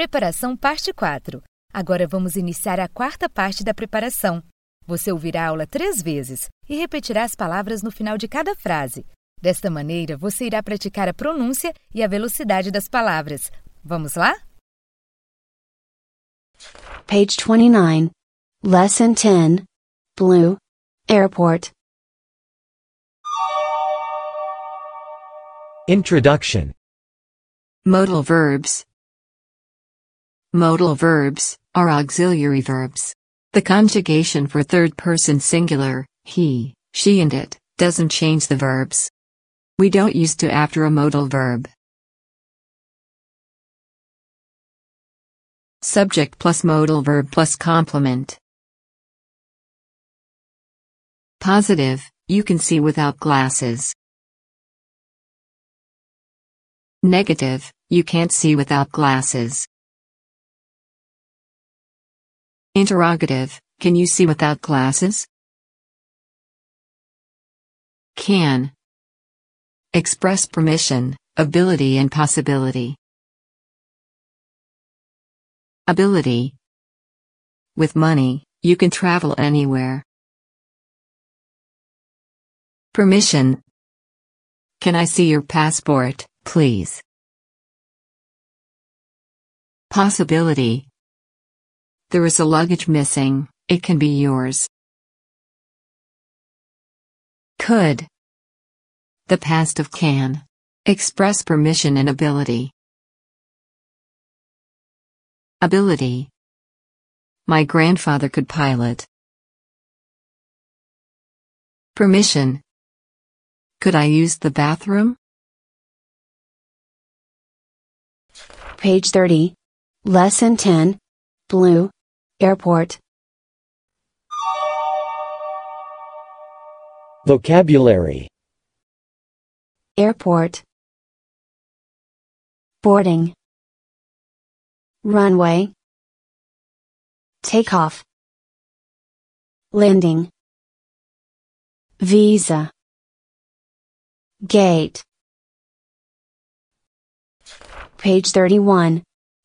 Preparação Parte 4. Agora vamos iniciar a quarta parte da preparação. Você ouvirá a aula três vezes e repetirá as palavras no final de cada frase. Desta maneira, você irá praticar a pronúncia e a velocidade das palavras. Vamos lá? Page 29. Lesson 10. Blue. Airport. Introduction Modal verbs. Modal verbs are auxiliary verbs. The conjugation for third person singular, he, she, and it, doesn't change the verbs. We don't use to after a modal verb. Subject plus modal verb plus complement. Positive, you can see without glasses. Negative, you can't see without glasses. Interrogative, can you see without glasses? Can. Express permission, ability and possibility. Ability. With money, you can travel anywhere. Permission. Can I see your passport, please? Possibility. There is a luggage missing, it can be yours. Could. The past of can. Express permission and ability. Ability. My grandfather could pilot. Permission. Could I use the bathroom? Page 30. Lesson 10. Blue. Airport. Vocabulary Airport. Boarding. Runway. Takeoff. Landing. Visa. Gate. Page 31.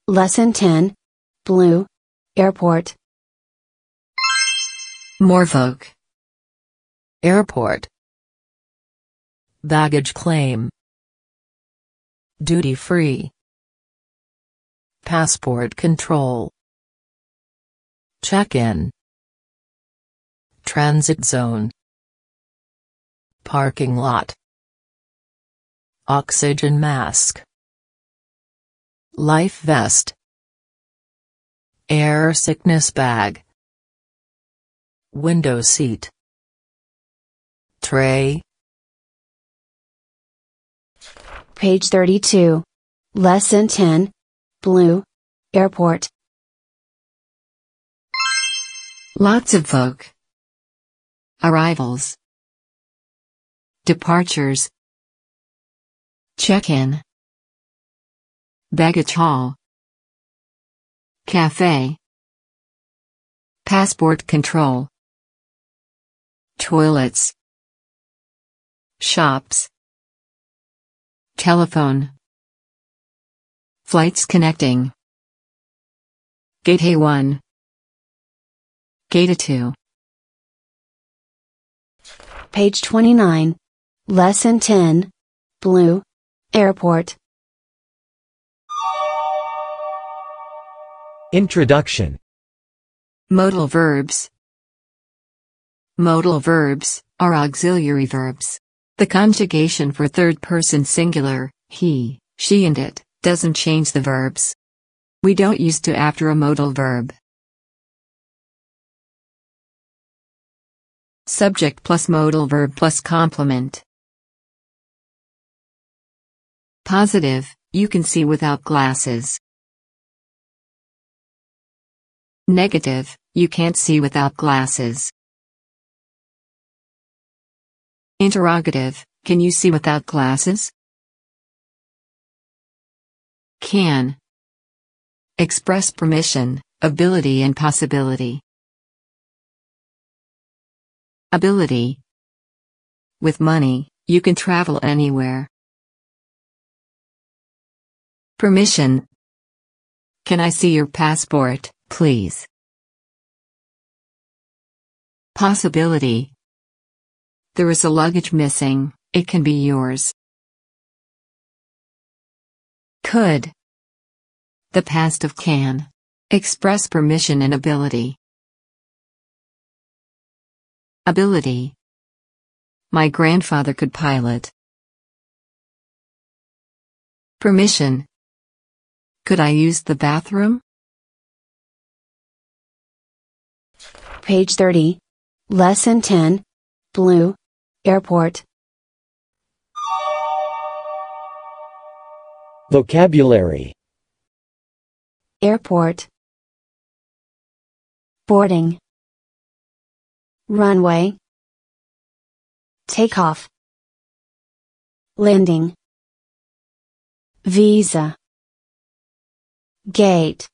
Lesson 10. Blue. Airport. Morvoke. Airport. Baggage claim. Duty free. Passport control. Check in. Transit zone. Parking lot. Oxygen mask. Life vest. Air sickness bag. Window seat. Tray. Page 32. Lesson 10. Blue. Airport. Lots of folk. Arrivals. Departures. Check-in. Baggage hall. Cafe. Passport control. Toilets. Shops. Telephone. Flights connecting. Gate A1. Gate A2. Page 29. Lesson 10. Blue. Airport. Introduction Modal verbs. Modal verbs are auxiliary verbs. The conjugation for third person singular, he, she, and it, doesn't change the verbs. We don't use to after a modal verb. Subject plus modal verb plus complement. Positive, you can see without glasses. Negative, you can't see without glasses. Interrogative, can you see without glasses? Can. Express permission, ability and possibility. Ability. With money, you can travel anywhere. Permission. Can I see your passport, please? Possibility. There is a luggage missing, it can be yours. Could. The past of can. Express permission and ability. Ability. My grandfather could pilot. Permission. Could I use the bathroom? Page 30. Lesson 10. Blue. Airport. Vocabulary. Airport. Boarding. Runway. Takeoff. Landing. Visa. Gate.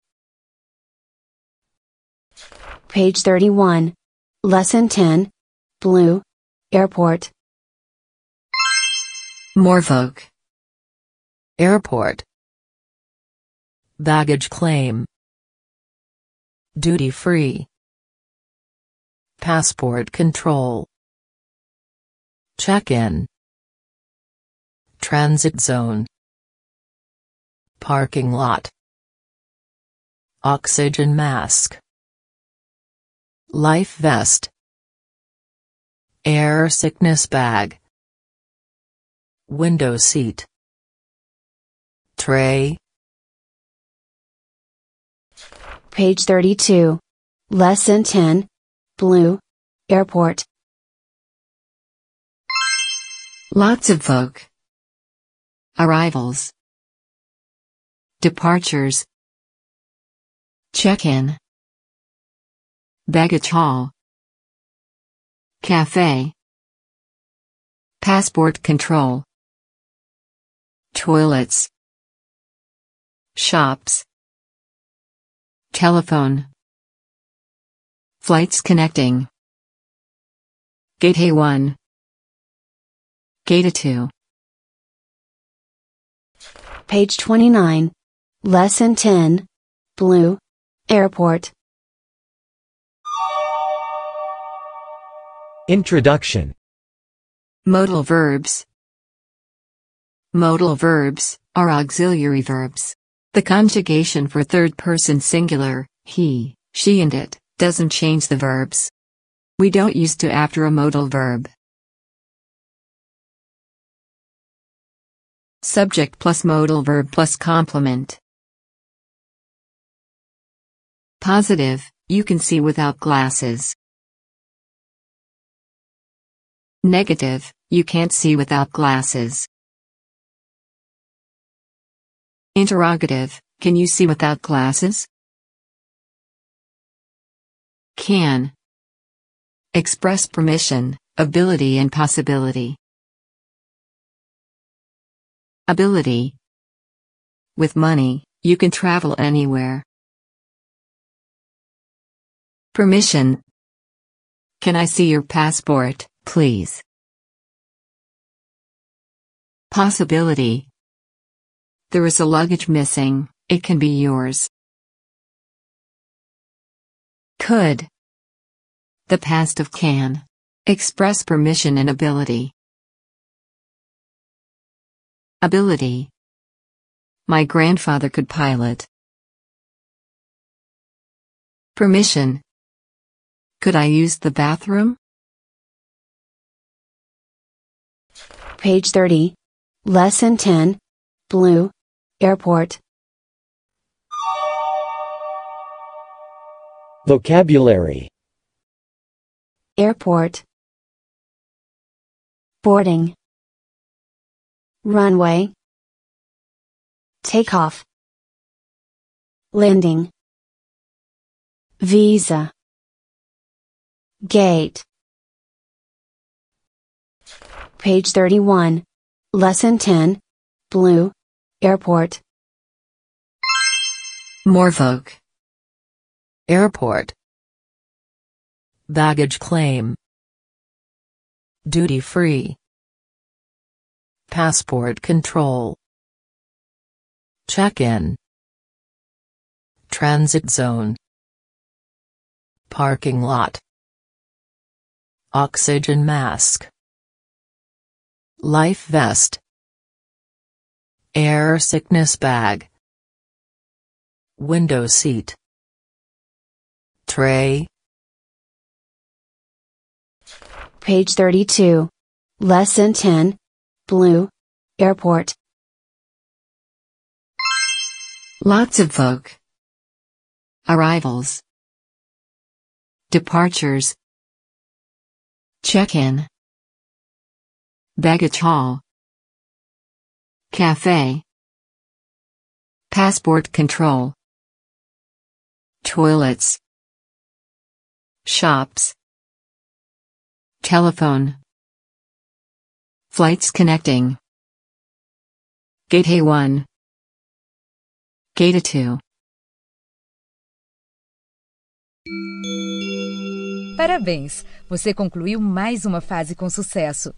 Page 31. Lesson 10. Blue. Airport. Morvoke. Airport. Baggage claim. Duty free. Passport control. Check-in. Transit zone. Parking lot. Oxygen mask. Life vest. Air sickness bag. Window seat. Tray. Page 32. Lesson 10. Blue. Airport. Lots of folk. Arrivals. Departures. Check-in. Baggage hall. Cafe. Passport control. Toilets. Shops. Telephone. Flights connecting. Gate A1. Gate A2. Page 29. Lesson 10. Blue. Airport. Introduction. Modal verbs. Modal verbs are auxiliary verbs. The conjugation for third person singular, he, she, and it, doesn't change the verbs. We don't use to after a modal verb. Subject plus modal verb plus complement. Positive, you can see without glasses. Negative, you can't see without glasses. Interrogative, can you see without glasses? Can. Express permission, ability and possibility. Ability. With money, you can travel anywhere. Permission. Can I see your passport, please? Possibility. There is a luggage missing, it can be yours. Could. The past of can. Express permission and ability. Ability. My grandfather could pilot. Permission. Could I use the bathroom? Page 30. Lesson 10. Blue. Airport. Vocabulary. Airport. Boarding. Runway. Takeoff. Landing. Visa. Gate. Page 31. Lesson 10. Blue. Airport. Morvoke. Airport. Baggage claim. Duty free. Passport control. Check-in. Transit zone. Parking lot. Oxygen mask. Life vest. Air sickness bag. Window seat. Tray. Page 32. Lesson 10. Blue. Airport. Lots of folk. Arrivals. Departures. Check-in. Baggage hall. Cafe. Passport control. Toilets. Shops. Telephone. Flights connecting. Gate A1. Gate A2. Parabéns! Você concluiu mais uma fase com sucesso.